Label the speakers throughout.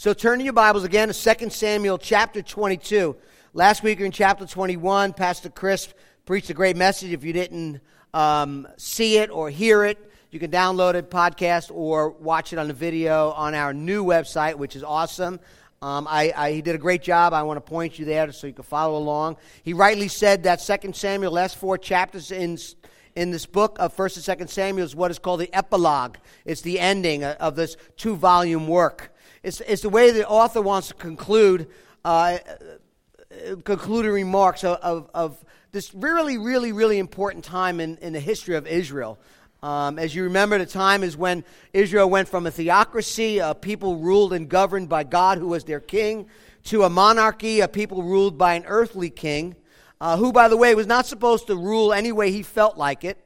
Speaker 1: So turn to your Bibles again to 2 Samuel chapter 22. Last week we in chapter 21. Pastor Chris preached a great message. If you didn't um, see it or hear it, you can download it, podcast, or watch it on the video on our new website, which is awesome. Um, I, I, he did a great job. I want to point you there so you can follow along. He rightly said that 2 Samuel, last four chapters in in this book of 1st and 2nd Samuel is what is called the epilogue. It's the ending of this two volume work. It's, it's the way the author wants to conclude, uh, concluding remarks of, of, of, this really, really, really important time in, in the history of Israel. Um, as you remember, the time is when Israel went from a theocracy, a people ruled and governed by God who was their king, to a monarchy, a people ruled by an earthly king, uh, who, by the way, was not supposed to rule any way he felt like it.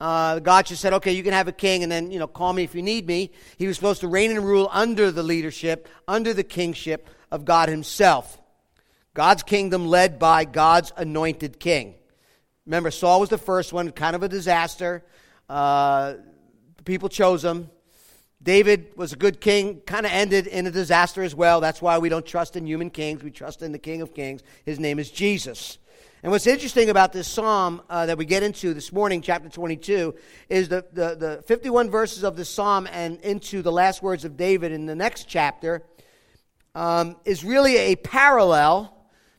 Speaker 1: Uh, God just said, okay, you can have a king and then, you know, call me if you need me. He was supposed to reign and rule under the leadership, under the kingship of God himself. God's kingdom led by God's anointed king. Remember, Saul was the first one, kind of a disaster. Uh, people chose him. David was a good king, kind of ended in a disaster as well. That's why we don't trust in human kings. We trust in the King of Kings. His name is Jesus. And what's interesting about this psalm uh, that we get into this morning, chapter 22, is the, the, the 51 verses of this psalm and into the last words of David in the next chapter um, is really a parallel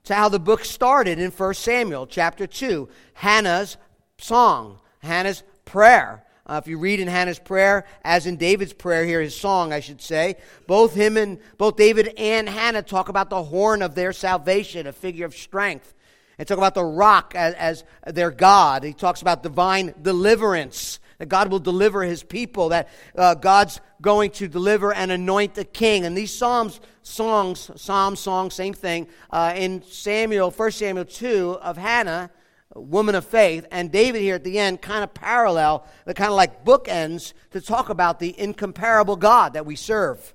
Speaker 1: to how the book started in 1 Samuel, chapter 2. Hannah's song, Hannah's prayer. Uh, if you read in Hannah's prayer, as in David's prayer here, his song, I should say, both him and both David and Hannah talk about the horn of their salvation, a figure of strength and talk about the rock as, as their God. He talks about divine deliverance, that God will deliver his people, that uh, God's going to deliver and anoint the king. And these Psalms, songs, Psalm, song, same thing, uh, in Samuel, 1 Samuel 2 of Hannah, woman of faith, and David here at the end kind of parallel, the kind of like bookends to talk about the incomparable God that we serve.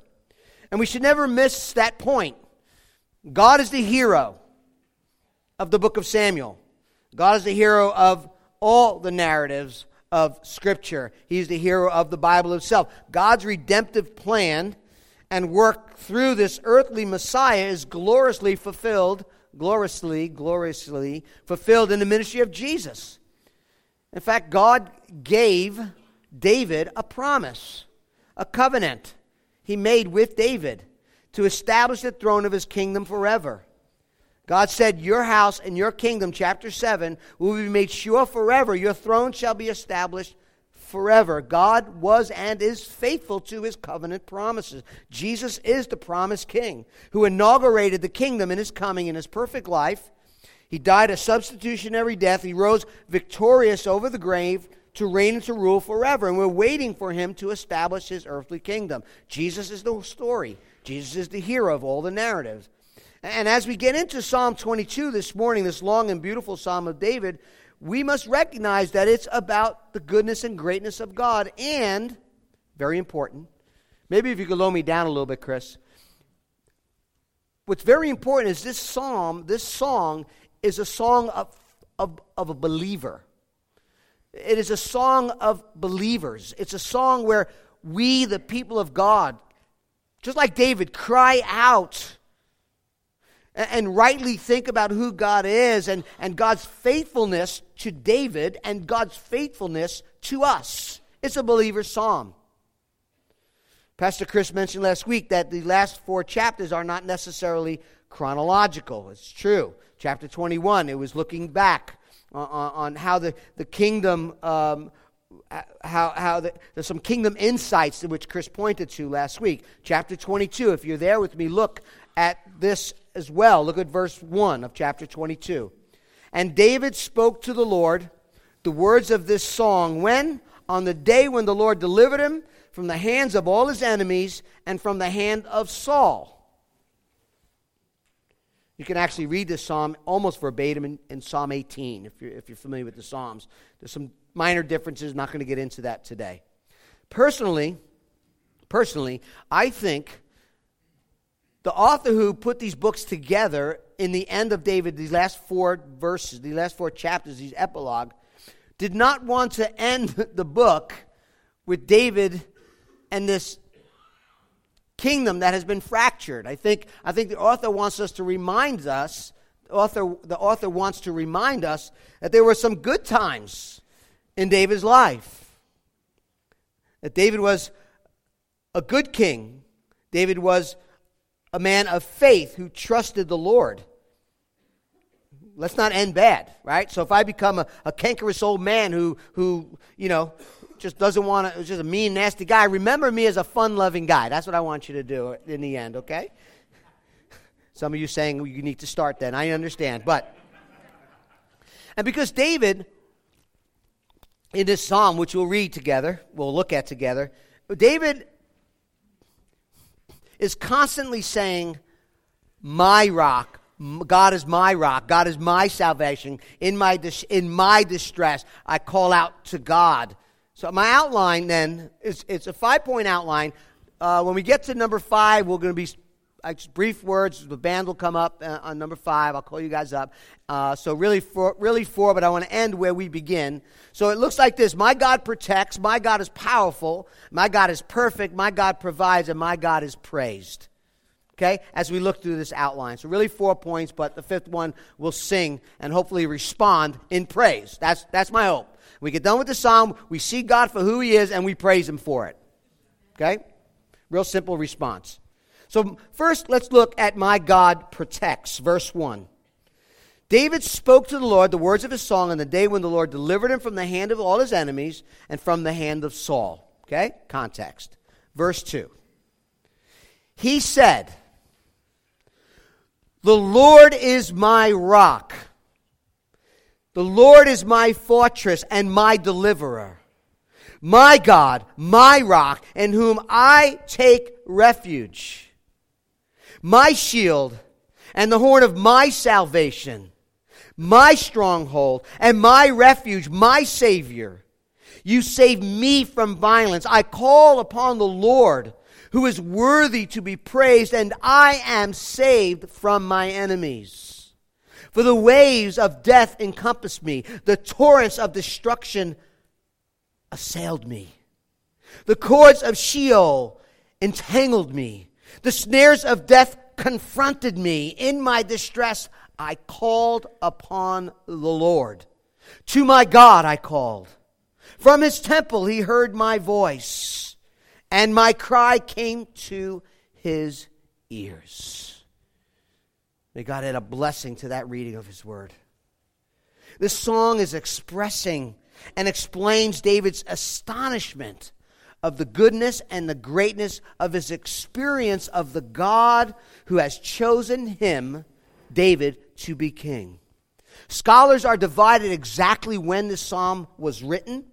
Speaker 1: And we should never miss that point. God is the hero of the book of Samuel. God is the hero of all the narratives of Scripture. He's the hero of the Bible itself. God's redemptive plan and work through this earthly Messiah is gloriously fulfilled, gloriously, gloriously fulfilled in the ministry of Jesus. In fact, God gave David a promise, a covenant he made with David to establish the throne of his kingdom forever. God said, Your house and your kingdom, chapter 7, will be made sure forever. Your throne shall be established forever. God was and is faithful to his covenant promises. Jesus is the promised king who inaugurated the kingdom in his coming in his perfect life. He died a substitutionary death. He rose victorious over the grave to reign and to rule forever. And we're waiting for him to establish his earthly kingdom. Jesus is the story, Jesus is the hero of all the narratives. And as we get into Psalm 22 this morning, this long and beautiful Psalm of David, we must recognize that it's about the goodness and greatness of God. And, very important, maybe if you could lower me down a little bit, Chris. What's very important is this psalm, this song, is a song of, of, of a believer. It is a song of believers. It's a song where we, the people of God, just like David, cry out and rightly think about who God is and, and God's faithfulness to David and God's faithfulness to us. It's a believer's psalm. Pastor Chris mentioned last week that the last four chapters are not necessarily chronological. It's true. Chapter 21, it was looking back on, on how the, the kingdom, um, how, how the, there's some kingdom insights which Chris pointed to last week. Chapter 22, if you're there with me, look at this as well. Look at verse 1 of chapter 22. And David spoke to the Lord the words of this song when? On the day when the Lord delivered him from the hands of all his enemies and from the hand of Saul. You can actually read this psalm almost verbatim in, in Psalm 18 if you're, if you're familiar with the Psalms. There's some minor differences, not going to get into that today. Personally, personally, I think the author who put these books together in the end of David, these last four verses, these last four chapters, these epilogue, did not want to end the book with David and this kingdom that has been fractured. I think, I think the author wants us to remind us, the author, the author wants to remind us that there were some good times in David's life. That David was a good king. David was a man of faith who trusted the Lord. Let's not end bad, right? So if I become a, a cankerous old man who, who, you know, just doesn't want to, just a mean, nasty guy, remember me as a fun loving guy. That's what I want you to do in the end, okay? Some of you saying you need to start then. I understand. But, and because David, in this psalm, which we'll read together, we'll look at together, David is constantly saying, My rock, God is my rock. God is my salvation. In my, in my distress, I call out to God. So my outline then is it's a five point outline. Uh, when we get to number five, we're going to be brief words. The band will come up uh, on number five. I'll call you guys up. Uh, so really four, really four, but I want to end where we begin. So it looks like this: My God protects. My God is powerful. My God is perfect. My God provides, and my God is praised. Okay, as we look through this outline. So really four points, but the fifth one will sing and hopefully respond in praise. That's that's my hope. We get done with the psalm, we see God for who He is, and we praise Him for it. Okay? Real simple response. So, first, let's look at my God protects, verse 1. David spoke to the Lord the words of his song on the day when the Lord delivered him from the hand of all his enemies and from the hand of Saul. Okay? Context. Verse 2. He said, The Lord is my rock the Lord is my fortress and my deliverer, my God, my rock, in whom I take refuge, my shield and the horn of my salvation, my stronghold and my refuge, my Savior. You save me from violence. I call upon the Lord who is worthy to be praised, and I am saved from my enemies. For the waves of death encompassed me, the torrents of destruction assailed me. The cords of Sheol entangled me. The snares of death confronted me. In my distress, I called upon the Lord. To my God I called. From his temple he heard my voice, and my cry came to his ears. May God add a blessing to that reading of His Word. This song is expressing and explains David's astonishment of the goodness and the greatness of his experience of the God who has chosen him, David, to be king. Scholars are divided exactly when this psalm was written.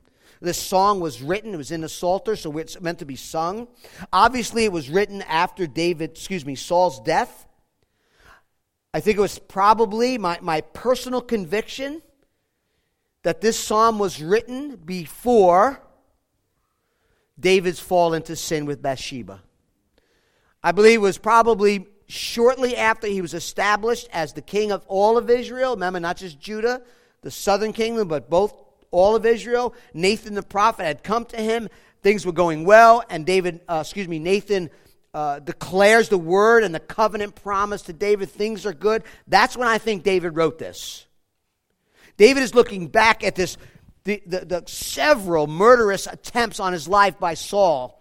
Speaker 1: This song was written, it was in the Psalter, so it's meant to be sung. Obviously, it was written after David, excuse me, Saul's death. I think it was probably my, my personal conviction that this psalm was written before David's fall into sin with Bathsheba. I believe it was probably shortly after he was established as the king of all of Israel. Remember, not just Judah, the southern kingdom, but both all of Israel. Nathan the prophet had come to him. Things were going well, and David, uh, excuse me, Nathan uh, declares the word and the covenant promise to David, things are good. That's when I think David wrote this. David is looking back at this, the, the, the several murderous attempts on his life by Saul.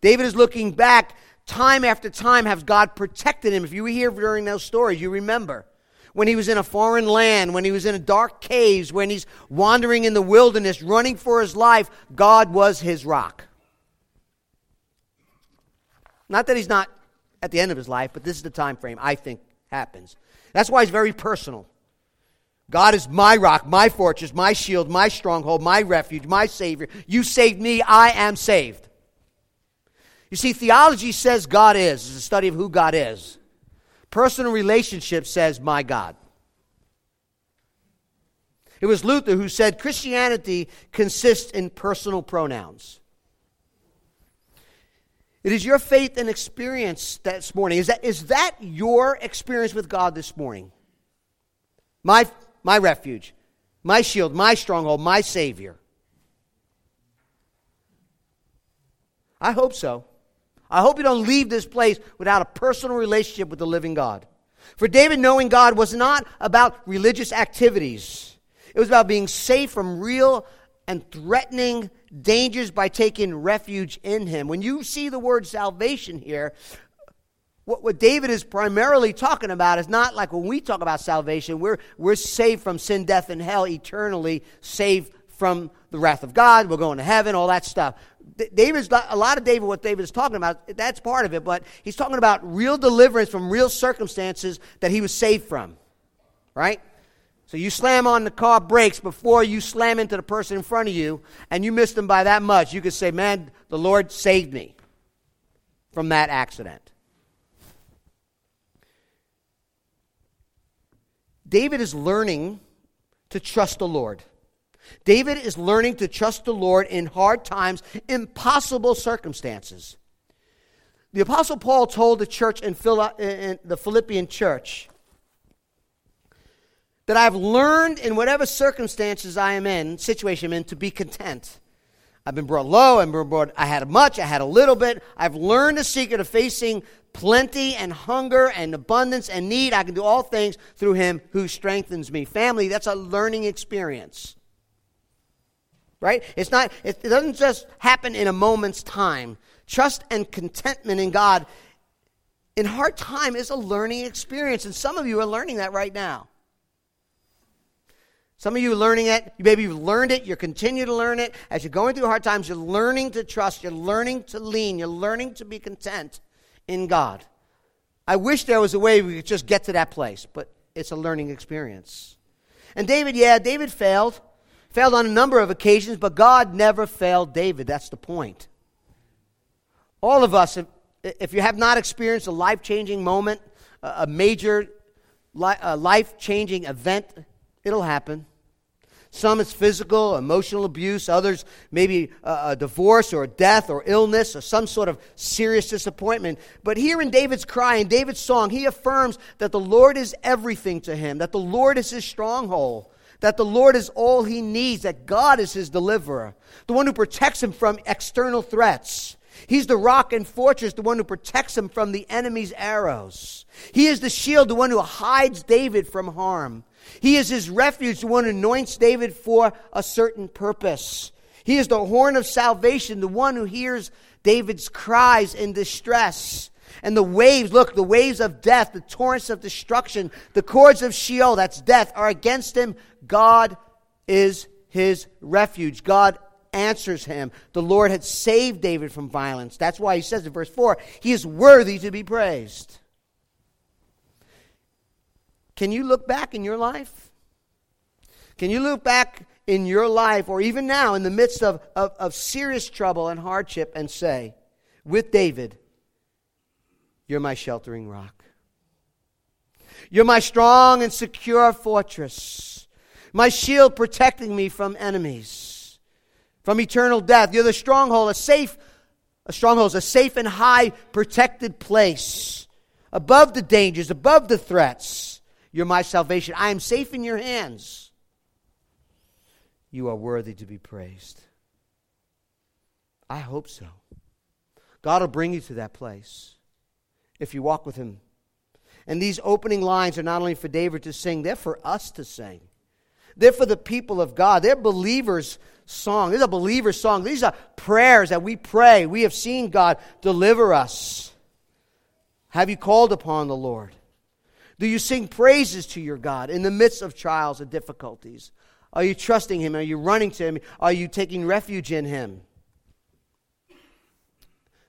Speaker 1: David is looking back time after time, has God protected him. If you were here during those stories, you remember when he was in a foreign land, when he was in a dark caves, when he's wandering in the wilderness, running for his life, God was his rock. Not that he's not at the end of his life, but this is the time frame I think happens. That's why it's very personal. God is my rock, my fortress, my shield, my stronghold, my refuge, my Savior. You saved me, I am saved. You see, theology says God is, it's a study of who God is. Personal relationship says my God. It was Luther who said Christianity consists in personal pronouns. It is your faith and experience this morning. Is that, is that your experience with God this morning? My, my refuge, my shield, my stronghold, my Savior. I hope so. I hope you don't leave this place without a personal relationship with the living God. For David, knowing God was not about religious activities, it was about being safe from real and threatening dangers by taking refuge in Him. When you see the word salvation here, what, what David is primarily talking about is not like when we talk about salvation, we're, we're saved from sin, death, and hell eternally, saved from the wrath of God, we're going to heaven, all that stuff. David's a lot of David, what David is talking about, that's part of it, but he's talking about real deliverance from real circumstances that he was saved from. Right? So you slam on the car brakes before you slam into the person in front of you, and you missed them by that much. You could say, Man, the Lord saved me from that accident. David is learning to trust the Lord. David is learning to trust the Lord in hard times, impossible circumstances. The Apostle Paul told the church in, the Philippian church that I've learned in whatever circumstances I am in, situation I'm in, to be content. I've been brought low, I've been brought, I had much, I had a little bit. I've learned the secret of facing plenty and hunger and abundance and need. I can do all things through him who strengthens me. Family, that's a learning experience right? It's not, it doesn't just happen in a moment's time. Trust and contentment in God in hard time is a learning experience. And some of you are learning that right now. Some of you learning it. Maybe you've learned it. You continue to learn it. As you're going through hard times, you're learning to trust. You're learning to lean. You're learning to be content in God. I wish there was a way we could just get to that place, but it's a learning experience. And David, yeah, David failed. Failed on a number of occasions, but God never failed David. That's the point. All of us, if, if you have not experienced a life changing moment, a major life changing event, it'll happen. Some it's physical, emotional abuse. Others maybe a divorce or a death or illness or some sort of serious disappointment. But here in David's cry, in David's song, he affirms that the Lord is everything to him, that the Lord is his stronghold that the Lord is all he needs, that God is his deliverer, the one who protects him from external threats. He's the rock and fortress, the one who protects him from the enemy's arrows. He is the shield, the one who hides David from harm. He is his refuge, the one who anoints David for a certain purpose. He is the horn of salvation, the one who hears David's cries in distress. And the waves, look, the waves of death, the torrents of destruction, the cords of Sheol, that's death, are against him. God is his refuge. God answers him. The Lord had saved David from violence. That's why he says in verse 4 he is worthy to be praised. Can you look back in your life? Can you look back in your life, or even now in the midst of, of, of serious trouble and hardship, and say, with David, You're my sheltering rock. You're my strong and secure fortress my shield protecting me from enemies, from eternal death. You're the stronghold, a safe, a stronghold a safe and high protected place, above the dangers, above the threats. You're my salvation. I am safe in your hands. You are worthy to be praised. I hope so. God will bring you to that place if you walk with Him. And these opening lines are not only for David to sing, they're for us to sing. They're for the people of God. They're believers' song. This is a believer song. These are prayers that we pray. We have seen God deliver us. Have you called upon the Lord? Do you sing praises to your God in the midst of trials and difficulties? Are you trusting Him? Are you running to Him? Are you taking refuge in Him?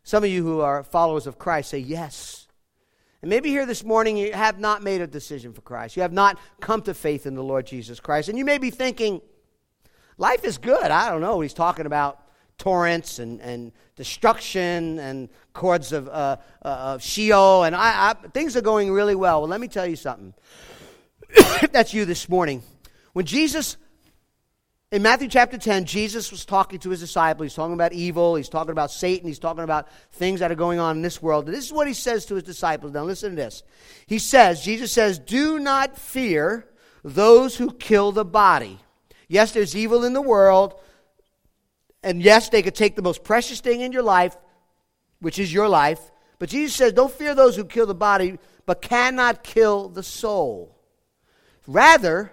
Speaker 1: Some of you who are followers of Christ say yes. And maybe here this morning you have not made a decision for Christ. You have not come to faith in the Lord Jesus Christ. And you may be thinking, life is good. I don't know. what He's talking about torrents and, and destruction and cords of, uh, uh, of Sheol, and I, I, things are going really well. Well, let me tell you something. That's you this morning. When Jesus in Matthew chapter 10, Jesus was talking to his disciples. He's talking about evil. He's talking about Satan. He's talking about things that are going on in this world. And this is what he says to his disciples. Now, listen to this. He says, Jesus says, Do not fear those who kill the body. Yes, there's evil in the world. And yes, they could take the most precious thing in your life which is your life. But Jesus says, Don't fear those who kill the body, but cannot kill the soul. Rather,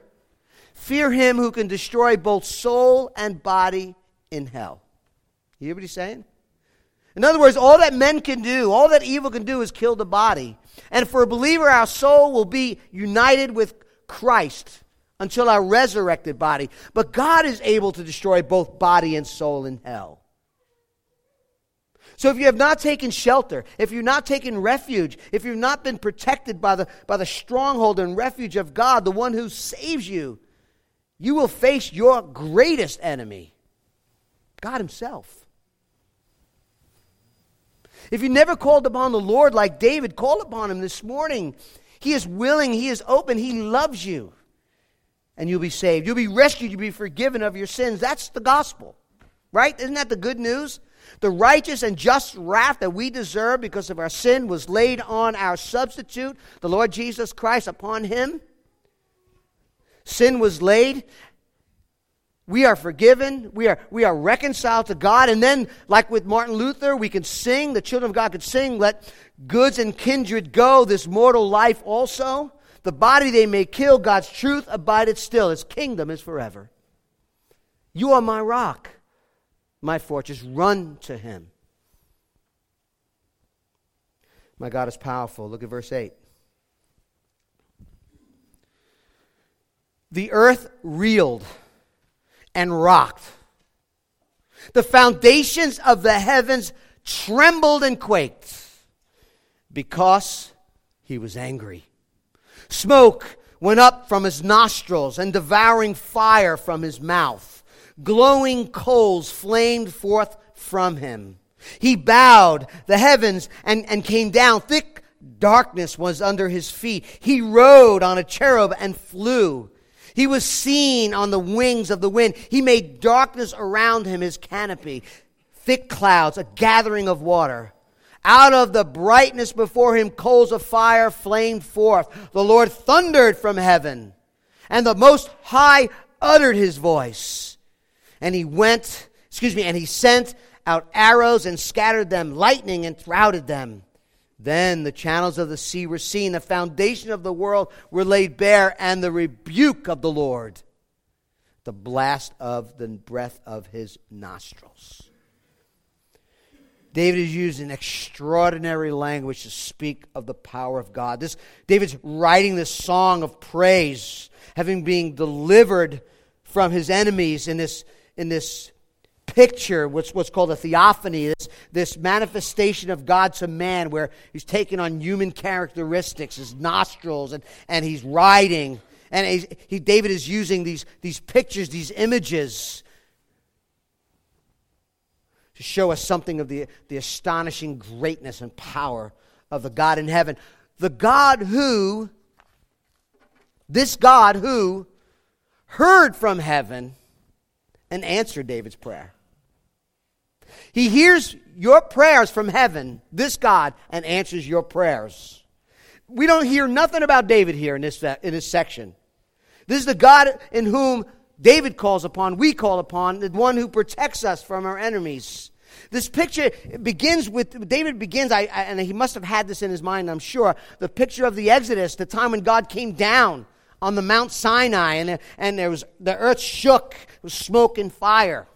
Speaker 1: fear him who can destroy both soul and body in hell. You hear what he's saying? In other words, all that men can do, all that evil can do is kill the body. And for a believer, our soul will be united with Christ until our resurrected body. But God is able to destroy both body and soul in hell. So if you have not taken shelter, if you've not taken refuge, if you've not been protected by the, by the stronghold and refuge of God, the one who saves you, you will face your greatest enemy, God Himself. If you never called upon the Lord like David, call upon him this morning. He is willing, he is open, he loves you. And you'll be saved. You'll be rescued, you'll be forgiven of your sins. That's the gospel, right? Isn't that the good news? The righteous and just wrath that we deserve because of our sin was laid on our substitute, the Lord Jesus Christ, upon him. Sin was laid, we are forgiven. We are, we are reconciled to God. And then, like with Martin Luther, we can sing. The children of God could sing, Let goods and kindred go, this mortal life also. The body they may kill, God's truth abideth still. His kingdom is forever. You are my rock, my fortress. Run to him. My God is powerful. Look at verse 8. The earth reeled and rocked. The foundations of the heavens trembled and quaked because he was angry. Smoke went up from his nostrils and devouring fire from his mouth. Glowing coals flamed forth from him. He bowed the heavens and, and came down. Thick darkness was under his feet. He rode on a cherub and flew. He was seen on the wings of the wind. He made darkness around him his canopy, thick clouds, a gathering of water. Out of the brightness before him, coals of fire flamed forth. The Lord thundered from heaven, and the Most High uttered his voice. And he went, excuse me, and he sent out arrows and scattered them, lightning and routed them. Then the channels of the sea were seen, the foundation of the world were laid bare, and the rebuke of the Lord, the blast of the breath of his nostrils. David is using extraordinary language to speak of the power of God. This David's writing this song of praise, having been delivered from his enemies in this, in this picture, what's, what's called a theophany, this, this manifestation of God to man, where he's taking on human characteristics, his nostrils, and, and he's riding. And he, David is using these, these pictures, these images, to show us something of the, the astonishing greatness and power of the God in heaven. The God who, this God who heard from heaven and answered David's prayer. He hears your prayers from heaven, this God, and answers your prayers. We don't hear nothing about David here in this, in this section. This is the God in whom David calls upon, we call upon, the one who protects us from our enemies. This picture begins with, David begins, I, I, and he must have had this in his mind, I'm sure, the picture of the Exodus, the time when God came down on the Mount Sinai, and, and there was, the earth shook, with smoke and fire.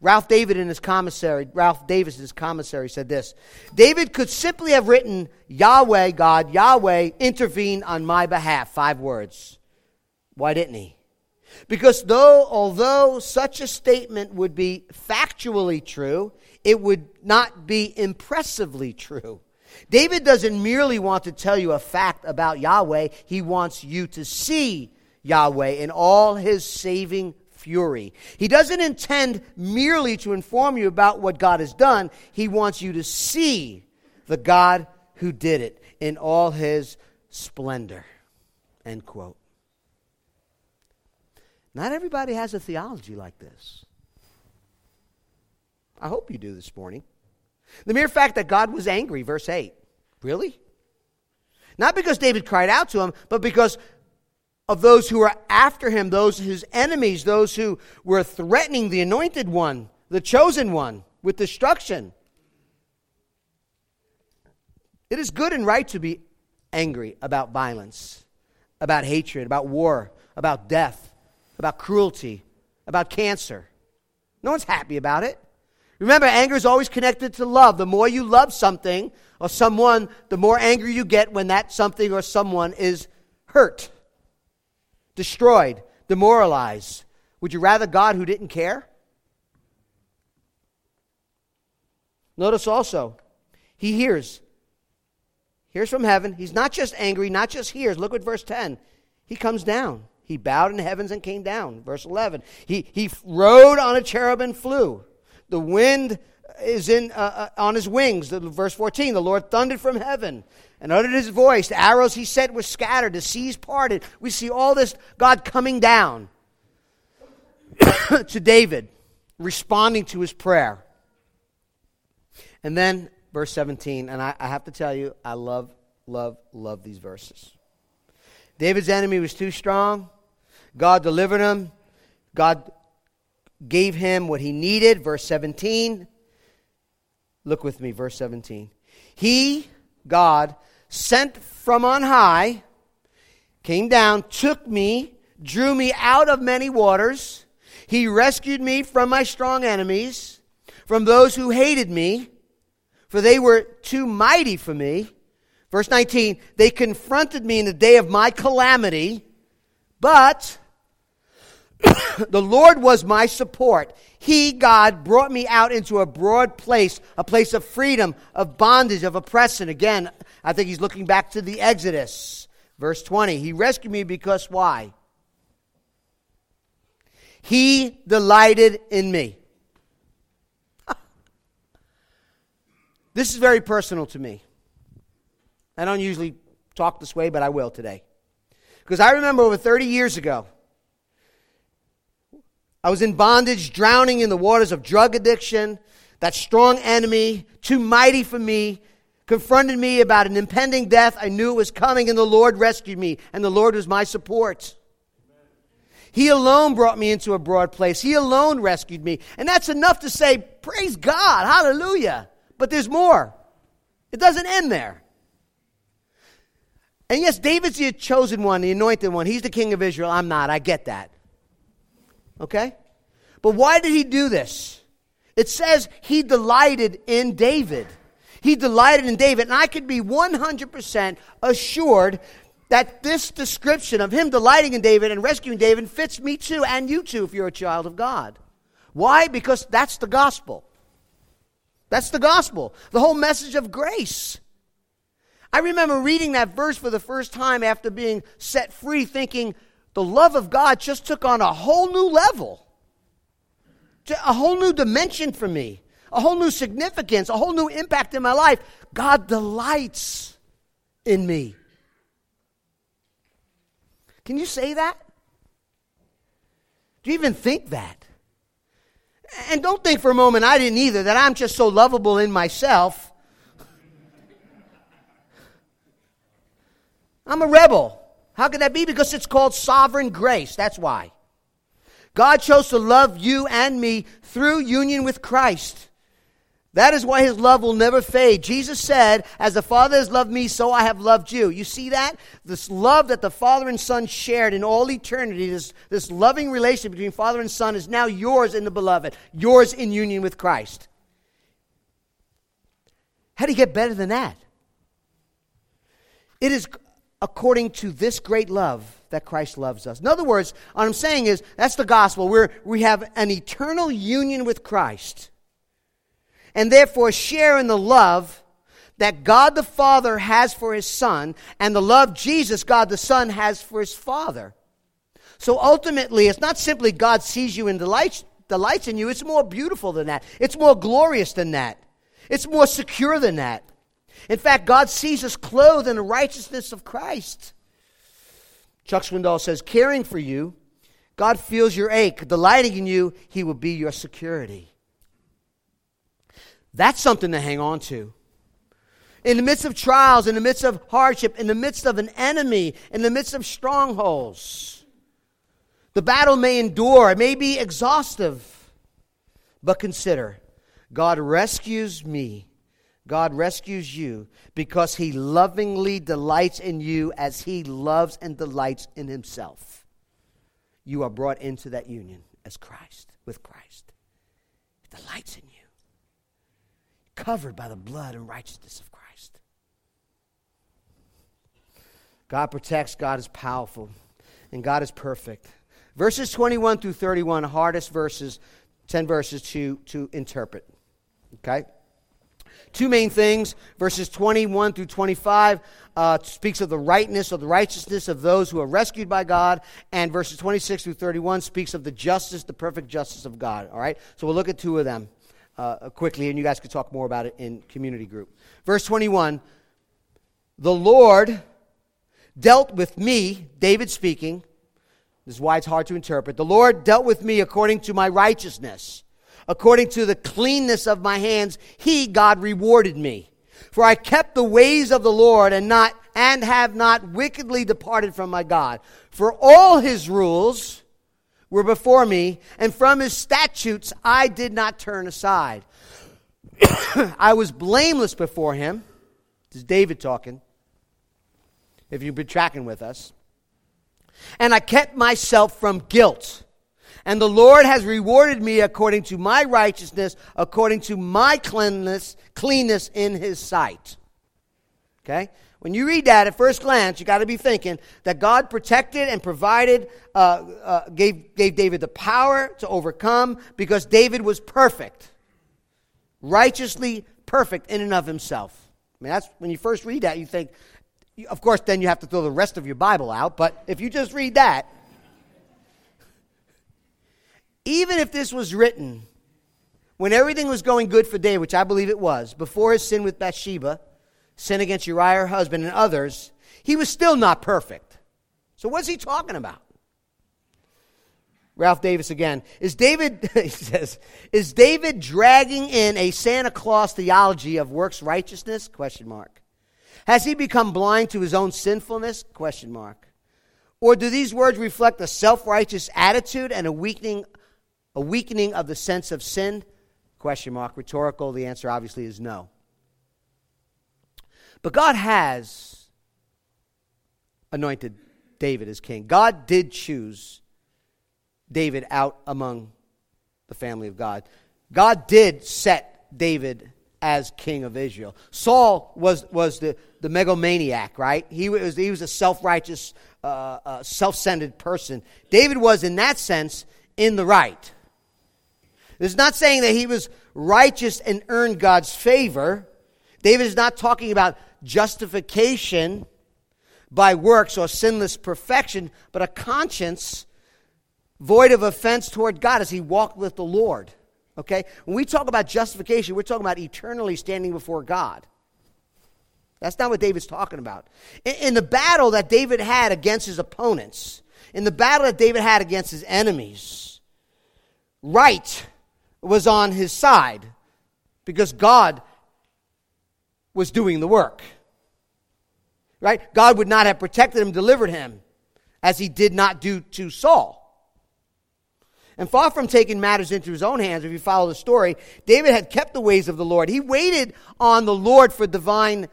Speaker 1: Ralph David in his commissary, Ralph Davis in his commissary said this David could simply have written, Yahweh, God, Yahweh, intervene on my behalf. Five words. Why didn't he? Because though, although such a statement would be factually true, it would not be impressively true. David doesn't merely want to tell you a fact about Yahweh, he wants you to see Yahweh in all his saving fury. He doesn't intend merely to inform you about what God has done, He wants you to see the God who did it in all His splendor. End quote. Not everybody has a theology like this. I hope you do this morning. The mere fact that God was angry, verse 8. Really? Not because David cried out to him, but because of those who were after him, those his enemies, those who were threatening the anointed one, the chosen one, with destruction. It is good and right to be angry about violence, about hatred, about war, about death, about cruelty, about cancer. No one's happy about it. Remember, anger is always connected to love. The more you love something or someone, the more angry you get when that something or someone is hurt, destroyed, demoralized. Would you rather God who didn't care? Notice also, he hears. Hears from heaven. He's not just angry, not just hears. Look at verse 10. He comes down. He bowed in heavens and came down. Verse 11. He, he rode on a cherub and flew. The wind is in, uh, uh, on his wings. Verse 14. The Lord thundered from heaven and uttered his voice. The arrows he sent were scattered. The seas parted. We see all this God coming down to David, responding to his prayer. And then verse 17, and I, I have to tell you, I love, love, love these verses. David's enemy was too strong. God delivered him. God gave him what he needed. Verse 17. Look with me, verse 17. He, God, sent from on high, came down, took me, drew me out of many waters. He rescued me from my strong enemies, from those who hated me for they were too mighty for me. Verse 19, they confronted me in the day of my calamity, but the Lord was my support. He, God, brought me out into a broad place, a place of freedom, of bondage, of oppression. Again, I think he's looking back to the Exodus. Verse 20, he rescued me because why? He delighted in me. This is very personal to me. I don't usually talk this way, but I will today. Because I remember over 30 years ago, I was in bondage, drowning in the waters of drug addiction. That strong enemy, too mighty for me, confronted me about an impending death. I knew it was coming, and the Lord rescued me, and the Lord was my support. He alone brought me into a broad place. He alone rescued me. And that's enough to say, Praise God, hallelujah. But there's more. It doesn't end there. And yes, David's the chosen one, the anointed one. He's the king of Israel. I'm not. I get that. Okay? But why did he do this? It says he delighted in David. He delighted in David. And I could be 100% assured that this description of him delighting in David and rescuing David fits me too, and you too, if you're a child of God. Why? Because that's the gospel. That's the gospel, the whole message of grace. I remember reading that verse for the first time after being set free, thinking the love of God just took on a whole new level, a whole new dimension for me, a whole new significance, a whole new impact in my life. God delights in me. Can you say that? Do you even think that? And don't think for a moment I didn't either, that I'm just so lovable in myself. I'm a rebel. How could that be? Because it's called sovereign grace. That's why. God chose to love you and me through union with Christ. That is why his love will never fade. Jesus said, As the Father has loved me, so I have loved you. You see that? This love that the Father and Son shared in all eternity, this, this loving relationship between Father and Son, is now yours in the beloved, yours in union with Christ. How do you get better than that? It is according to this great love that Christ loves us. In other words, what I'm saying is that's the gospel. We're, we have an eternal union with Christ and therefore share in the love that God the Father has for his Son and the love Jesus, God the Son, has for his Father. So ultimately, it's not simply God sees you and delights, delights in you, it's more beautiful than that. It's more glorious than that. It's more secure than that. In fact, God sees us clothed in the righteousness of Christ. Chuck Swindoll says, caring for you, God feels your ache. Delighting in you, He will be your security. That's something to hang on to. In the midst of trials, in the midst of hardship, in the midst of an enemy, in the midst of strongholds, the battle may endure, it may be exhaustive, but consider God rescues me, God rescues you because he lovingly delights in you as he loves and delights in himself. You are brought into that union as Christ, with Christ. He delights in you, covered by the blood and righteousness of Christ. God protects, God is powerful, and God is perfect. Verses 21 through 31, hardest verses, 10 verses to, to interpret. Okay? Two main things. Verses 21 through 25 uh, speaks of the rightness or the righteousness of those who are rescued by God. And verses 26 through 31 speaks of the justice, the perfect justice of God. All right? So we'll look at two of them uh, quickly, and you guys can talk more about it in community group. Verse 21 The Lord dealt with me, David speaking. This is why it's hard to interpret. The Lord dealt with me according to my righteousness according to the cleanness of my hands, he, God, rewarded me. For I kept the ways of the Lord and not and have not wickedly departed from my God. For all his rules were before me, and from his statutes I did not turn aside. I was blameless before him. This is David talking, if you've been tracking with us. And I kept myself from guilt. And the Lord has rewarded me according to my righteousness, according to my cleanness, cleanness in his sight. Okay? When you read that at first glance, you got to be thinking that God protected and provided, uh, uh, gave, gave David the power to overcome because David was perfect, righteously perfect in and of himself. I mean, that's when you first read that, you think, of course, then you have to throw the rest of your Bible out, but if you just read that, even if this was written when everything was going good for David, which I believe it was, before his sin with Bathsheba, sin against Uriah, her husband, and others, he was still not perfect. So what's he talking about? Ralph Davis again. Is David, he says, is David dragging in a Santa Claus theology of works righteousness? Question mark. Has he become blind to his own sinfulness? Question mark. Or do these words reflect a self-righteous attitude and a weakening a weakening of the sense of sin? Question mark. Rhetorical. The answer obviously is no. But God has anointed David as king. God did choose David out among the family of God. God did set David as king of Israel. Saul was, was the, the megalomaniac, right? He was, he was a self righteous, uh, uh, self centered person. David was, in that sense, in the right. It's not saying that he was righteous and earned God's favor. David is not talking about justification by works or sinless perfection, but a conscience void of offense toward God as he walked with the Lord. Okay? When we talk about justification, we're talking about eternally standing before God. That's not what David's talking about. In, in, the battle that David had against his opponents, in the battle that David had against his enemies, right was on his side because God was doing the work. Right? God would not have protected him, delivered him, as he did not do to Saul. And far from taking matters into his own hands, if you follow the story, David had kept the ways of the Lord. He waited on the Lord for divine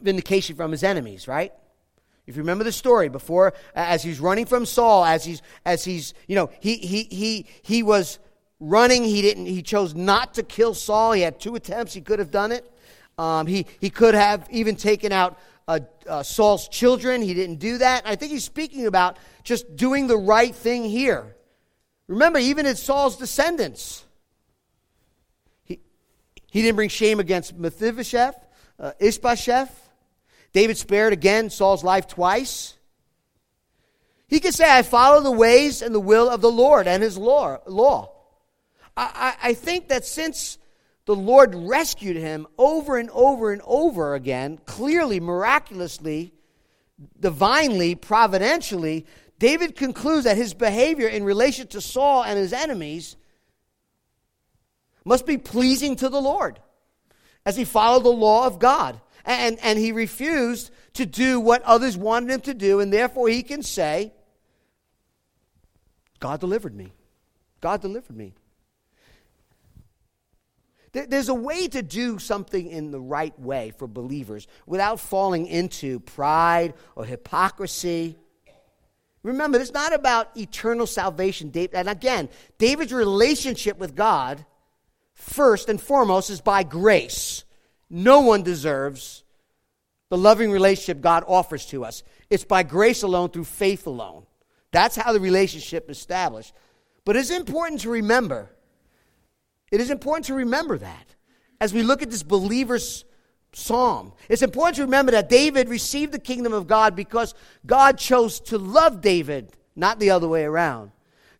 Speaker 1: vindication from his enemies, right? If you remember the story, before as he's running from Saul, as he's as he's you know he he he he was running. He didn't. He chose not to kill Saul. He had two attempts. He could have done it. Um, he he could have even taken out uh, uh, Saul's children. He didn't do that. I think he's speaking about just doing the right thing here. Remember, even in Saul's descendants, he he didn't bring shame against Mephibosheth, uh, Ishbosheth. David spared again Saul's life twice. He could say, I follow the ways and the will of the Lord and his law. law. I, I, I think that since the Lord rescued him over and over and over again, clearly, miraculously, divinely, providentially, David concludes that his behavior in relation to Saul and his enemies must be pleasing to the Lord as he followed the law of God and, and he refused to do what others wanted him to do, and therefore he can say, God delivered me. God delivered me. There's a way to do something in the right way for believers without falling into pride or hypocrisy. Remember, it's not about eternal salvation. And again, David's relationship with God, first and foremost, is by grace. No one deserves the loving relationship God offers to us. It's by grace alone, through faith alone. That's how the relationship is established. But it's important to remember it is important to remember that as we look at this believer's psalm. It's important to remember that David received the kingdom of God because God chose to love David, not the other way around.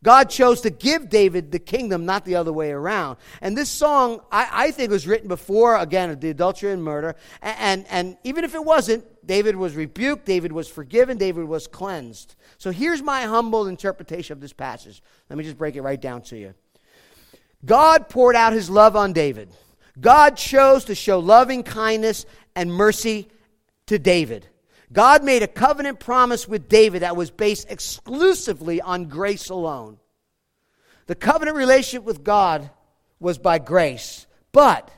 Speaker 1: God chose to give David the kingdom, not the other way around. And this song, I, I think, was written before, again, the adultery and murder. And, and, and even if it wasn't, David was rebuked, David was forgiven, David was cleansed. So here's my humble interpretation of this passage. Let me just break it right down to you. God poured out his love on David. God chose to show loving kindness and mercy to David. God made a covenant promise with David that was based exclusively on grace alone. The covenant relationship with God was by grace. But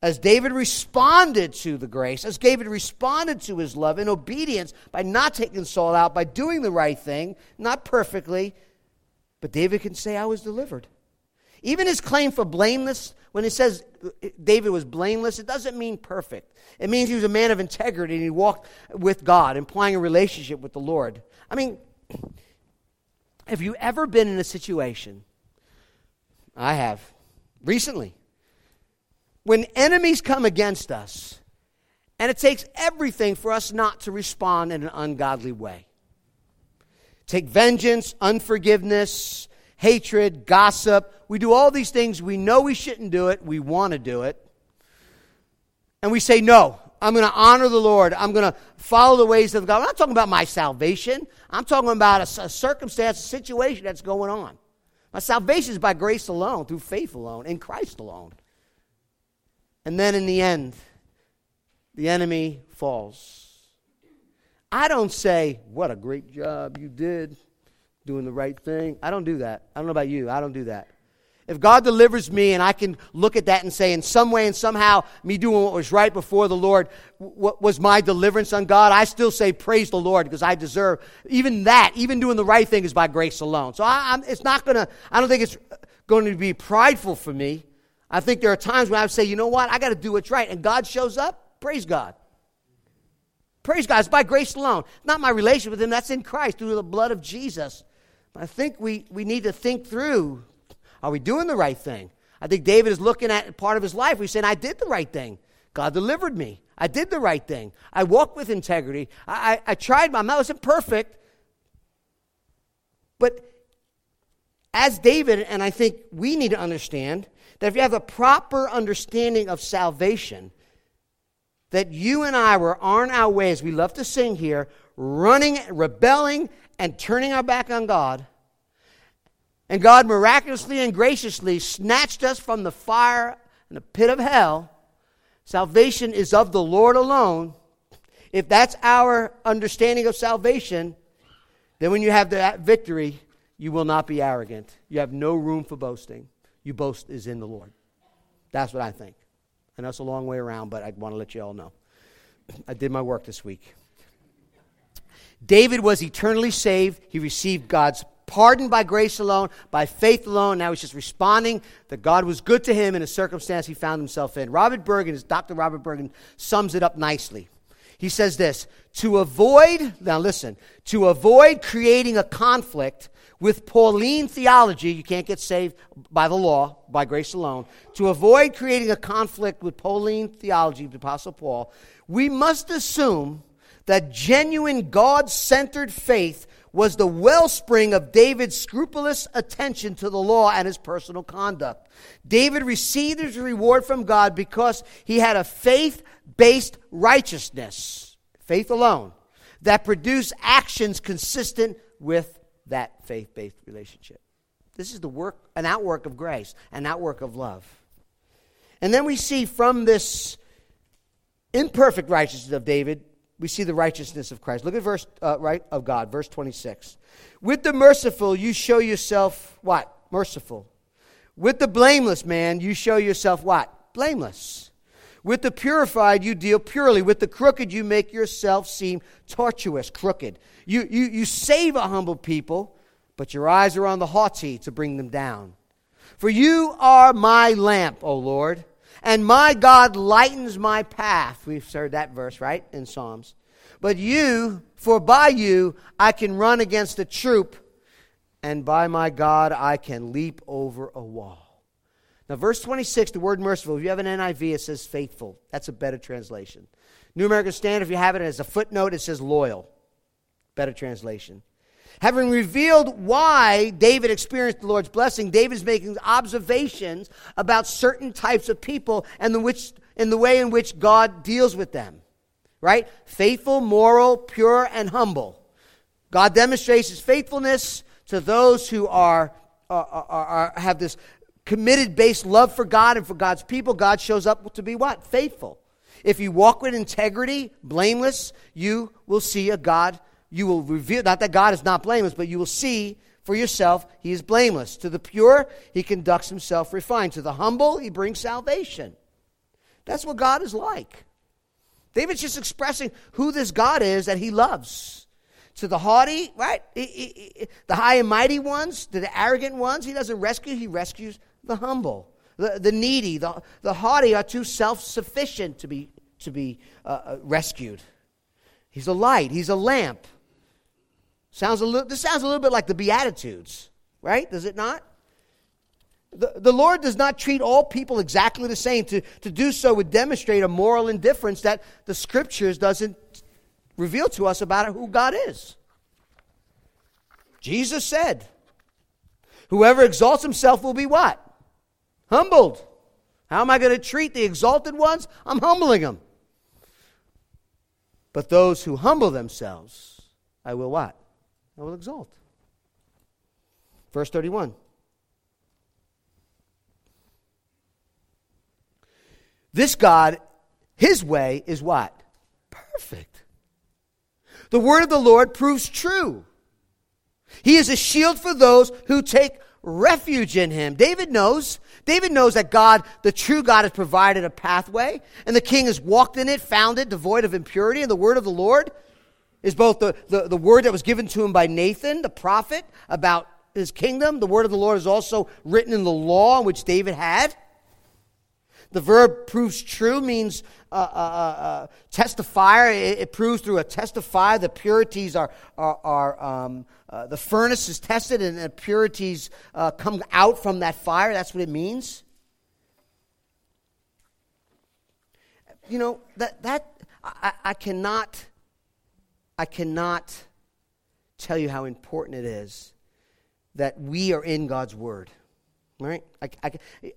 Speaker 1: as David responded to the grace, as David responded to his love in obedience by not taking Saul out, by doing the right thing, not perfectly, but David can say, I was delivered. Even his claim for blameless, when it says David was blameless, it doesn't mean perfect. It means he was a man of integrity and he walked with God, implying a relationship with the Lord. I mean, have you ever been in a situation? I have. Recently. When enemies come against us, and it takes everything for us not to respond in an ungodly way. Take vengeance, unforgiveness, hatred, gossip. We do all these things. We know we shouldn't do it. We want to do it. And we say, no, I'm going to honor the Lord. I'm going to follow the ways of God. I'm not talking about my salvation. I'm talking about a, a circumstance, a situation that's going on. My salvation is by grace alone, through faith alone, in Christ alone. And then in the end, the enemy falls. I don't say, What a great job you did doing the right thing. I don't do that. I don't know about you. I don't do that. If God delivers me and I can look at that and say, in some way and somehow, me doing what was right before the Lord was my deliverance on God, I still say, praise the Lord because I deserve even that. Even doing the right thing is by grace alone. So I, I'm, it's not going to, I don't think it's going to be prideful for me. I think there are times when I say, you know what, I got to do what's right. And God shows up, praise God. Praise God. It's by grace alone. Not my relationship with Him, that's in Christ through the blood of Jesus. I think we, we need to think through are we doing the right thing? I think David is looking at part of his life. He's saying, I did the right thing. God delivered me. I did the right thing. I walked with integrity. I, I, I tried my, I wasn't perfect. But as David, and I think we need to understand that if you have a proper understanding of salvation, that you and I were on our way, as we love to sing here, running, rebelling, and turning our back on God, and God miraculously and graciously snatched us from the fire and the pit of hell, salvation is of the Lord alone. If that's our understanding of salvation, then when you have that victory, you will not be arrogant. You have no room for boasting. You boast is in the Lord. That's what I think. And that's a long way around, but I want to let you all know. I did my work this week. David was eternally saved. He received God's pardon by grace alone, by faith alone. Now he's just responding that God was good to him in a circumstance he found himself in. Robert Bergen, Dr. Robert Bergen, sums it up nicely. He says this to avoid, now listen, to avoid creating a conflict with Pauline theology, you can't get saved by the law, by grace alone. To avoid creating a conflict with Pauline theology, the Apostle Paul, we must assume that genuine God centered faith was the wellspring of David's scrupulous attention to the law and his personal conduct. David received his reward from God because he had a faith based righteousness, faith alone, that produced actions consistent with that faith based relationship. This is the work, an outwork of grace, an outwork of love. And then we see from this imperfect righteousness of David, we see the righteousness of Christ. Look at verse uh, right of God, verse 26. With the merciful, you show yourself what? Merciful. With the blameless man, you show yourself what? Blameless. With the purified, you deal purely. With the crooked, you make yourself seem tortuous, crooked. You, you, you save a humble people, but your eyes are on the haughty to bring them down. For you are my lamp, O Lord, and my God lightens my path. We've heard that verse, right, in Psalms. But you, for by you I can run against a troop, and by my God I can leap over a wall. Now, verse 26, the word merciful, if you have an NIV, it says faithful. That's a better translation. New American Standard, if you have it as a footnote, it says loyal. Better translation. Having revealed why David experienced the Lord's blessing, David is making observations about certain types of people and the, which, in the way in which God deals with them. Right? Faithful, moral, pure, and humble. God demonstrates his faithfulness to those who are, are, are, are have this committed based love for God and for God's people. God shows up to be what? Faithful. If you walk with integrity, blameless, you will see a God you will reveal, not that God is not blameless, but you will see for yourself he is blameless. To the pure, he conducts himself refined. To the humble, he brings salvation. That's what God is like. David's just expressing who this God is that he loves. To the haughty, right? He, he, he, the high and mighty ones, to the arrogant ones, he doesn't rescue, he rescues the humble. The, the needy, the, the haughty are too self sufficient to be, to be uh, uh, rescued. He's a light, he's a lamp. Sounds a little, this sounds a little bit like the Beatitudes, right? Does it not? The, the Lord does not treat all people exactly the same. To, to do so would demonstrate a moral indifference that the Scriptures doesn't reveal to us about who God is. Jesus said, Whoever exalts himself will be what? Humbled. How am I going to treat the exalted ones? I'm humbling them. But those who humble themselves, I will what? I will exalt. Verse 31. This God, his way is what? Perfect. The word of the Lord proves true. He is a shield for those who take refuge in him. David knows. David knows that God, the true God, has provided a pathway, and the king has walked in it, found it devoid of impurity, and the word of the Lord is both the, the, the word that was given to him by Nathan, the prophet, about his kingdom. The word of the Lord is also written in the law, which David had. The verb proves true means uh, uh, uh, uh testifier. It, it, proves through a testifier. The purities are, are, are um, uh, the furnace is tested and the purities uh, come out from that fire. That's what it means. You know, that, that I, I cannot I cannot tell you how important it is that we are in God's Word. Right? I, I,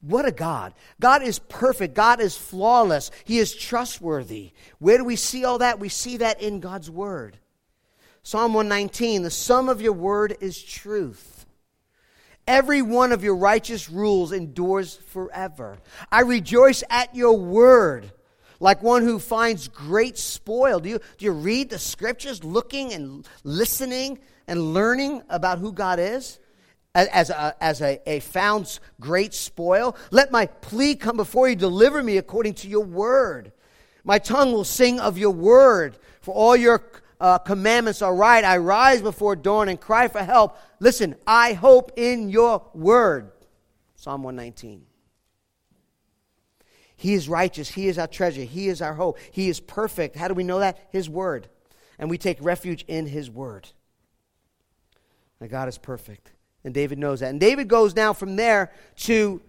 Speaker 1: what a God. God is perfect. God is flawless. He is trustworthy. Where do we see all that? We see that in God's Word. Psalm 119 The sum of your word is truth. Every one of your righteous rules endures forever. I rejoice at your word like one who finds great spoil. Do you, do you read the scriptures looking and listening and learning about who God is? As, a, as a, a found great spoil. Let my plea come before you. Deliver me according to your word. My tongue will sing of your word. For all your uh, commandments are right. I rise before dawn and cry for help. Listen, I hope in your word. Psalm 119. He is righteous. He is our treasure. He is our hope. He is perfect. How do we know that? His word. And we take refuge in His word. That God is perfect. And David knows that. And David goes now from there to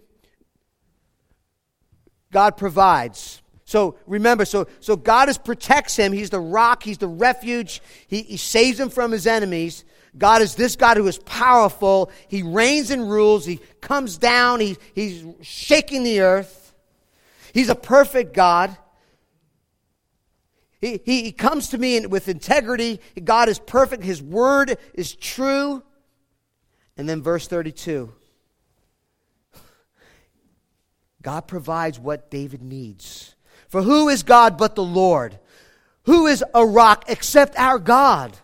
Speaker 1: God provides. So remember, so, so God is, protects him. He's the rock, he's the refuge, he, he saves him from his enemies. God is this God who is powerful. He reigns and rules. He comes down, he, he's shaking the earth. He's a perfect God. He, he, comes to me with integrity. God is perfect. His word is true. And then verse 32 God provides what David needs. For who is God but the Lord? Who is a rock except our God?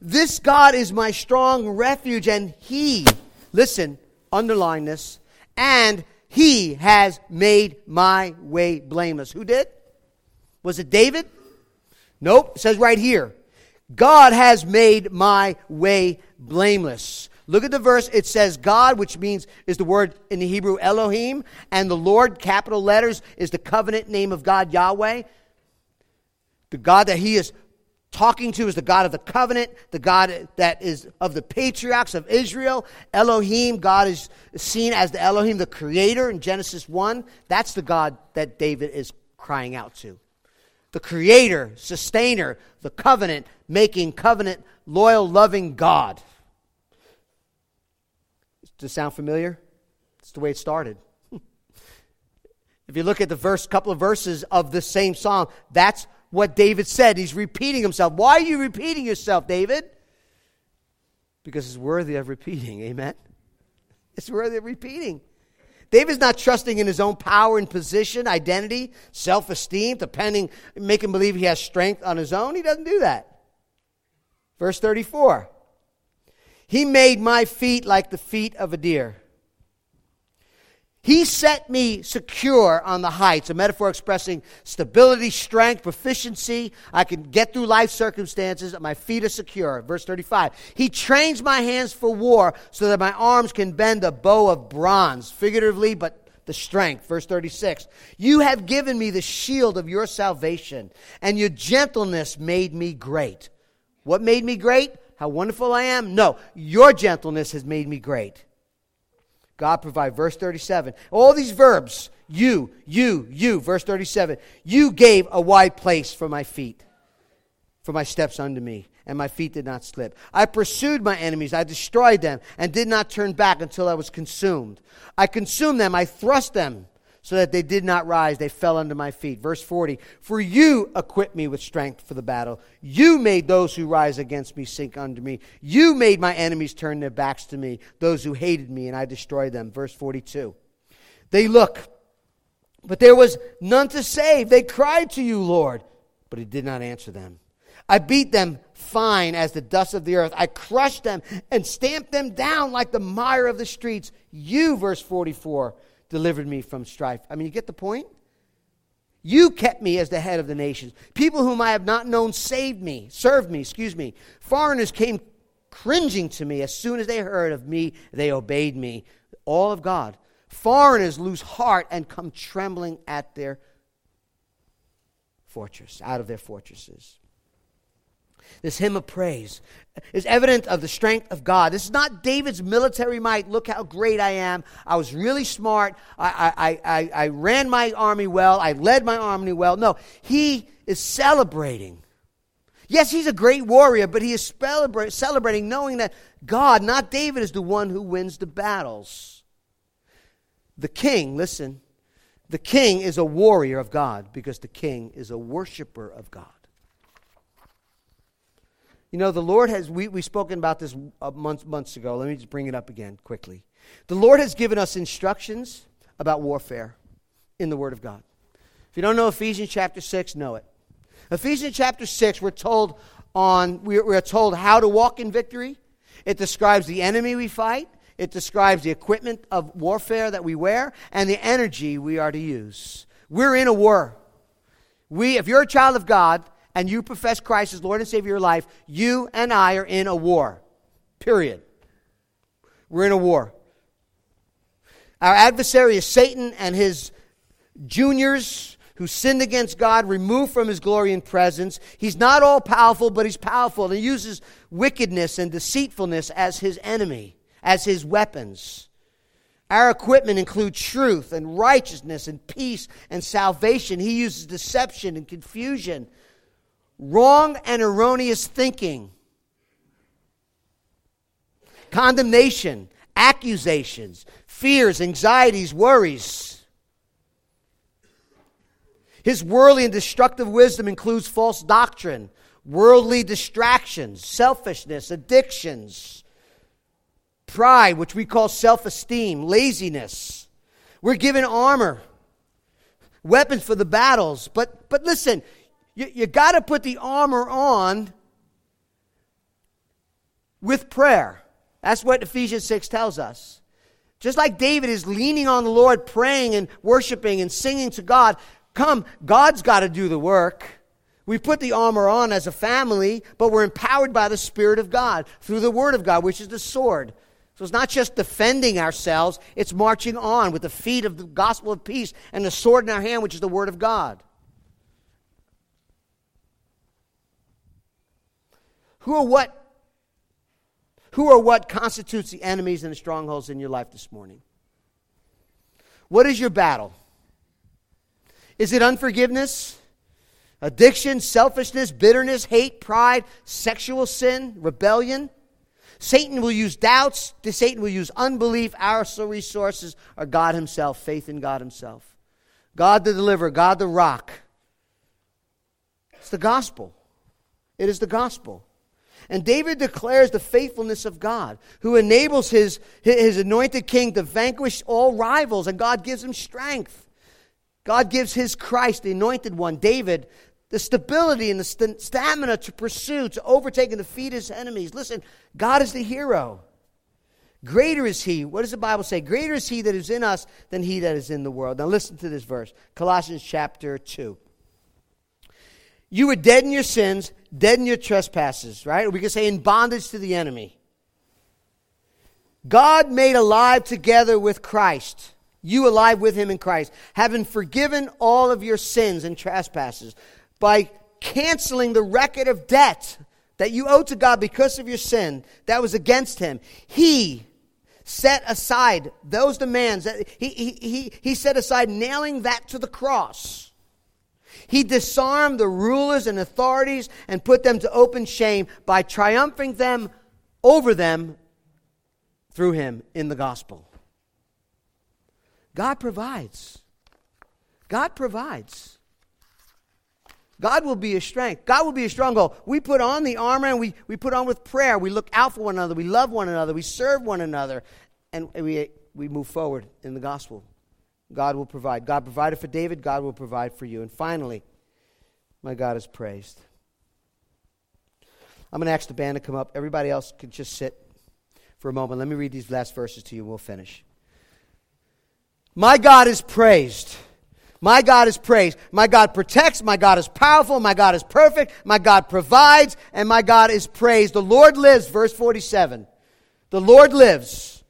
Speaker 1: This God is my strong refuge, and He, listen, underline this, and He has made my way blameless. Who did? Was it David? Nope. It says right here God has made my way blameless. Look at the verse. It says God, which means is the word in the Hebrew Elohim, and the Lord, capital letters, is the covenant name of God, Yahweh. The God that He is talking to is the God of the covenant, the God that is of the patriarchs of Israel. Elohim, God is seen as the Elohim, the creator in Genesis 1. That's the God that David is crying out to. The creator, sustainer, the covenant, making covenant, loyal, loving God. Does it sound familiar? It's the way it started. if you look at the verse, couple of verses of the same psalm, that's what David said. He's repeating himself. Why are you repeating yourself, David? Because it's worthy of repeating. Amen. It's worthy of repeating. David's not trusting in his own power and position, identity, self esteem, depending, him believe he has strength on his own. He doesn't do that. Verse 34 he made my feet like the feet of a deer. He set me secure on the heights, a metaphor expressing stability, strength, proficiency. I can get through life circumstances. My feet are secure. Verse 35. He trains my hands for war so that my arms can bend a bow of bronze, figuratively, but the strength. Verse 36. You have given me the shield of your salvation, and your gentleness made me great. What made me great? how wonderful I am? No, your gentleness has made me great. God provide. Verse 37. All these verbs, you, you, you. Verse 37. You gave a wide place for my feet, for my steps under me, and my feet did not slip. I pursued my enemies. I destroyed them and did not turn back until I was consumed. I consumed them. I thrust them so that they did not rise. They fell under my feet. Verse 40 For you equip me with strength for the battle. You made those who rise against me sink under me. You made my enemies turn their backs to me, those who hated me, and I destroyed them. Verse 42 They look, but there was none to save. They cried to you, Lord, but he did not answer them. I beat them fine as the dust of the earth. I crushed them and stamped them down like the mire of the streets. You, verse 44, delivered me from strife. I mean, you get the point? You kept me as the head of the nations. People whom I have not known saved me, served me, excuse me. Foreigners came cringing to me. As soon as they heard of me, they obeyed me. All of God. Foreigners lose heart and come trembling at their fortress, out of their fortresses. This hymn of praise is evident of the strength of God. This is not David's military might. Look how great I am. I was really smart. I, I, I, I ran my army well. I led my army well. No, he is celebrating. Yes, he's a great warrior, but he is celebrating knowing that God, not David, is the one who wins the battles. The king, listen, the king is a warrior of God because the king is a worshiper of God. You know, the Lord has, we, we've spoken about this uh, months, months ago. Let me just bring it up again quickly. The Lord has given us instructions about warfare in the Word of God. If you don't know Ephesians chapter 6, know it. Ephesians chapter 6, we're told on, we're told how to walk in victory. It describes the enemy we fight. It describes the equipment of warfare that we wear and the energy we are to use. We're in a war. We, if you're a child of God, and you profess Christ as Lord and Savior of your life, you and I are in a war. Period. We're in a war. Our adversary is Satan and his juniors who sinned against God, removed from his glory and presence. He's not all powerful, but he's powerful. And he uses wickedness and deceitfulness as his enemy, as his weapons. Our equipment includes truth and righteousness and peace and salvation. He uses deception and confusion wrong and erroneous thinking, condemnation, accusations, fears, anxieties, worries. His worldly and destructive wisdom includes false doctrine, worldly distractions, selfishness, addictions, pride, which we call self esteem, laziness. We're given armor, weapons for the battles. But, but listen, you, you got to put the armor on with prayer. That's what Ephesians 6 tells us. Just like David is leaning on the Lord, praying and worshiping and singing to God, come, God's got to do the work. We put the armor on as a family, but we're empowered by the Spirit of God through the Word of God, which is the sword. So it's not just defending ourselves, it's marching on with the feet of the gospel of peace and the sword in our hand, which is the Word of God. Who or what who or what constitutes the enemies and the strongholds in your life this morning? What is your battle? Is it unforgiveness? Addiction, selfishness, bitterness, hate, pride, sexual sin, rebellion? Satan will use doubts, Satan will use unbelief. Our resources are God Himself, faith in God Himself. God the deliverer, God the rock. It's the gospel. It is the gospel. And David declares the faithfulness of God, who enables his, his anointed king to vanquish all rivals, and God gives him strength. God gives his Christ, the anointed one, David, the stability and the st- stamina to pursue, to overtake and defeat his enemies. Listen, God is the hero. Greater is he. What does the Bible say? Greater is he that is in us than he that is in the world. Now listen to this verse Colossians chapter 2. You were dead in your sins, dead in your trespasses, right? we could say in bondage to the enemy. God made alive together with Christ, you alive with him in Christ, having forgiven all of your sins and trespasses by canceling the record of debt that you owe to God because of your sin that was against him. He set aside those demands that he, he, he, he set aside nailing that to the cross he disarmed the rulers and authorities and put them to open shame by triumphing them over them through him in the gospel. God provides. God provides. God will be a strength. God will be a stronghold. We put on the armor and we, we put on with prayer. We look out for one another. We love one another. We serve one another. And we, we move forward in the gospel. God will provide. God provided for David, God will provide for you. And finally, my God is praised. I'm going to ask the band to come up. Everybody else can just sit for a moment. Let me read these last verses to you we'll finish. My God is praised. My God is praised. My God protects. My God is powerful. My God is perfect. My God provides. And my God is praised. The Lord lives, verse 47. The Lord lives.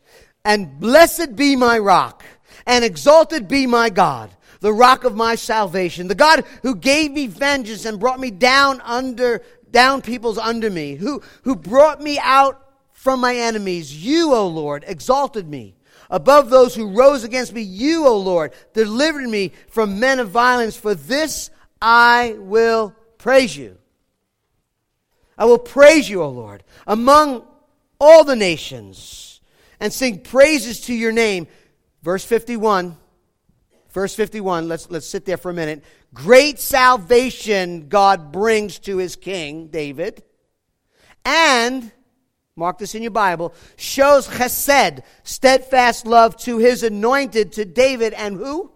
Speaker 1: And blessed be my rock and exalted be my God, the rock of my salvation, the God who gave me vengeance and brought me down under down peoples under me, who who brought me out from my enemies. You, O Lord, exalted me above those who rose against me. You, O Lord, delivered me from men of violence. For this I will praise you. I will praise you, O Lord, among all the nations and sing praises to your name. Verse 51. Verse 51, let's, let's sit there for a minute. Great salvation God brings to his king, David. And, mark this in your Bible, shows chesed, steadfast love to his anointed, to David, and who?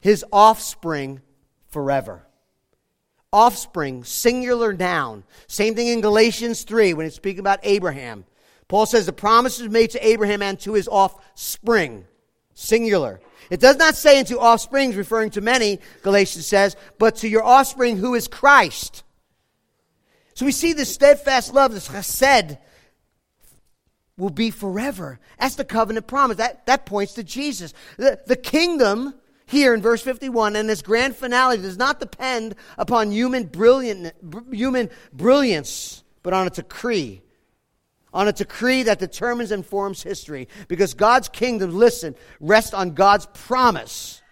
Speaker 1: His offspring forever. Offspring, singular noun. Same thing in Galatians 3 when it's speaking about Abraham. Paul says the promise is made to Abraham and to his offspring singular. It does not say into offsprings, referring to many, Galatians says, but to your offspring who is Christ. So we see this steadfast love, this chesed, will be forever. That's the covenant promise. That, that points to Jesus. The, the kingdom here in verse 51 and this grand finale does not depend upon human, brilliant, human brilliance, but on a decree on a decree that determines and forms history. Because God's kingdom, listen, rests on God's promise.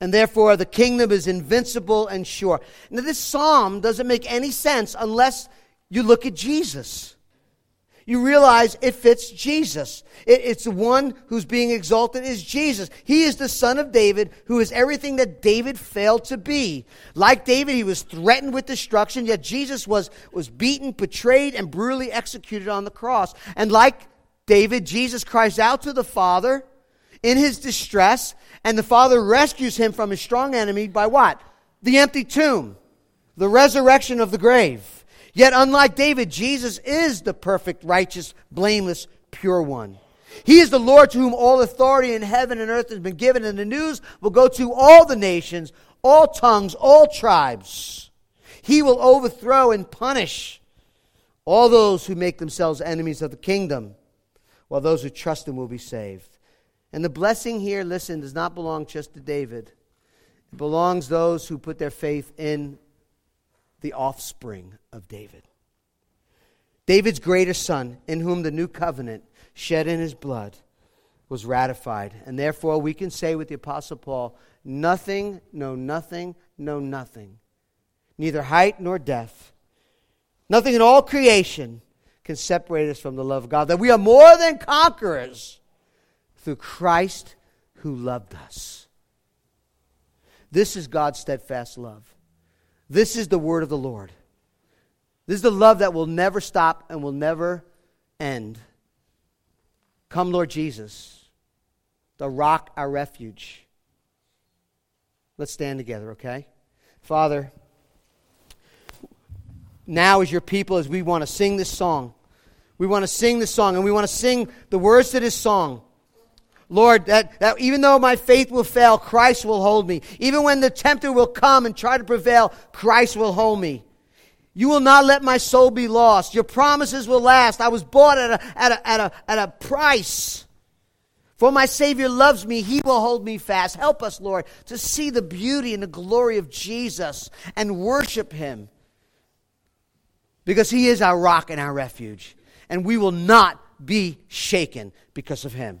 Speaker 1: And therefore, the kingdom is invincible and sure. Now, this psalm doesn't make any sense unless you look at Jesus you realize it fits Jesus. It, it's the one who's being exalted is Jesus. He is the son of David who is everything that David failed to be. Like David, he was threatened with destruction, yet Jesus was, was beaten, betrayed, and brutally executed on the cross. And like David, Jesus cries out to the Father in his distress, and the Father rescues him from his strong enemy by what? The empty tomb, the resurrection of the grave. Yet, unlike David, Jesus is the perfect, righteous, blameless, pure one. He is the Lord to whom all authority in heaven and earth has been given, and the news will go to all the nations, all tongues, all tribes. He will overthrow and punish all those who make themselves enemies of the kingdom, while those who trust him will be saved. And the blessing here, listen, does not belong just to David. It belongs those who put their faith in the offspring of David. David's greatest son, in whom the new covenant shed in his blood was ratified. And therefore, we can say with the Apostle Paul, nothing, no, nothing, no, nothing, neither height nor depth, nothing in all creation can separate us from the love of God. That we are more than conquerors through Christ who loved us. This is God's steadfast love. This is the word of the Lord. This is the love that will never stop and will never end. Come, Lord Jesus, the rock, our refuge. Let's stand together, okay? Father, now as your people, as we want to sing this song, we want to sing this song and we want to sing the words to this song. Lord, that, that even though my faith will fail, Christ will hold me. Even when the tempter will come and try to prevail, Christ will hold me. You will not let my soul be lost. Your promises will last. I was bought at a, at a, at a, at a price. For my Savior loves me, He will hold me fast. Help us, Lord, to see the beauty and the glory of Jesus and worship Him. Because He is our rock and our refuge. And we will not be shaken because of Him.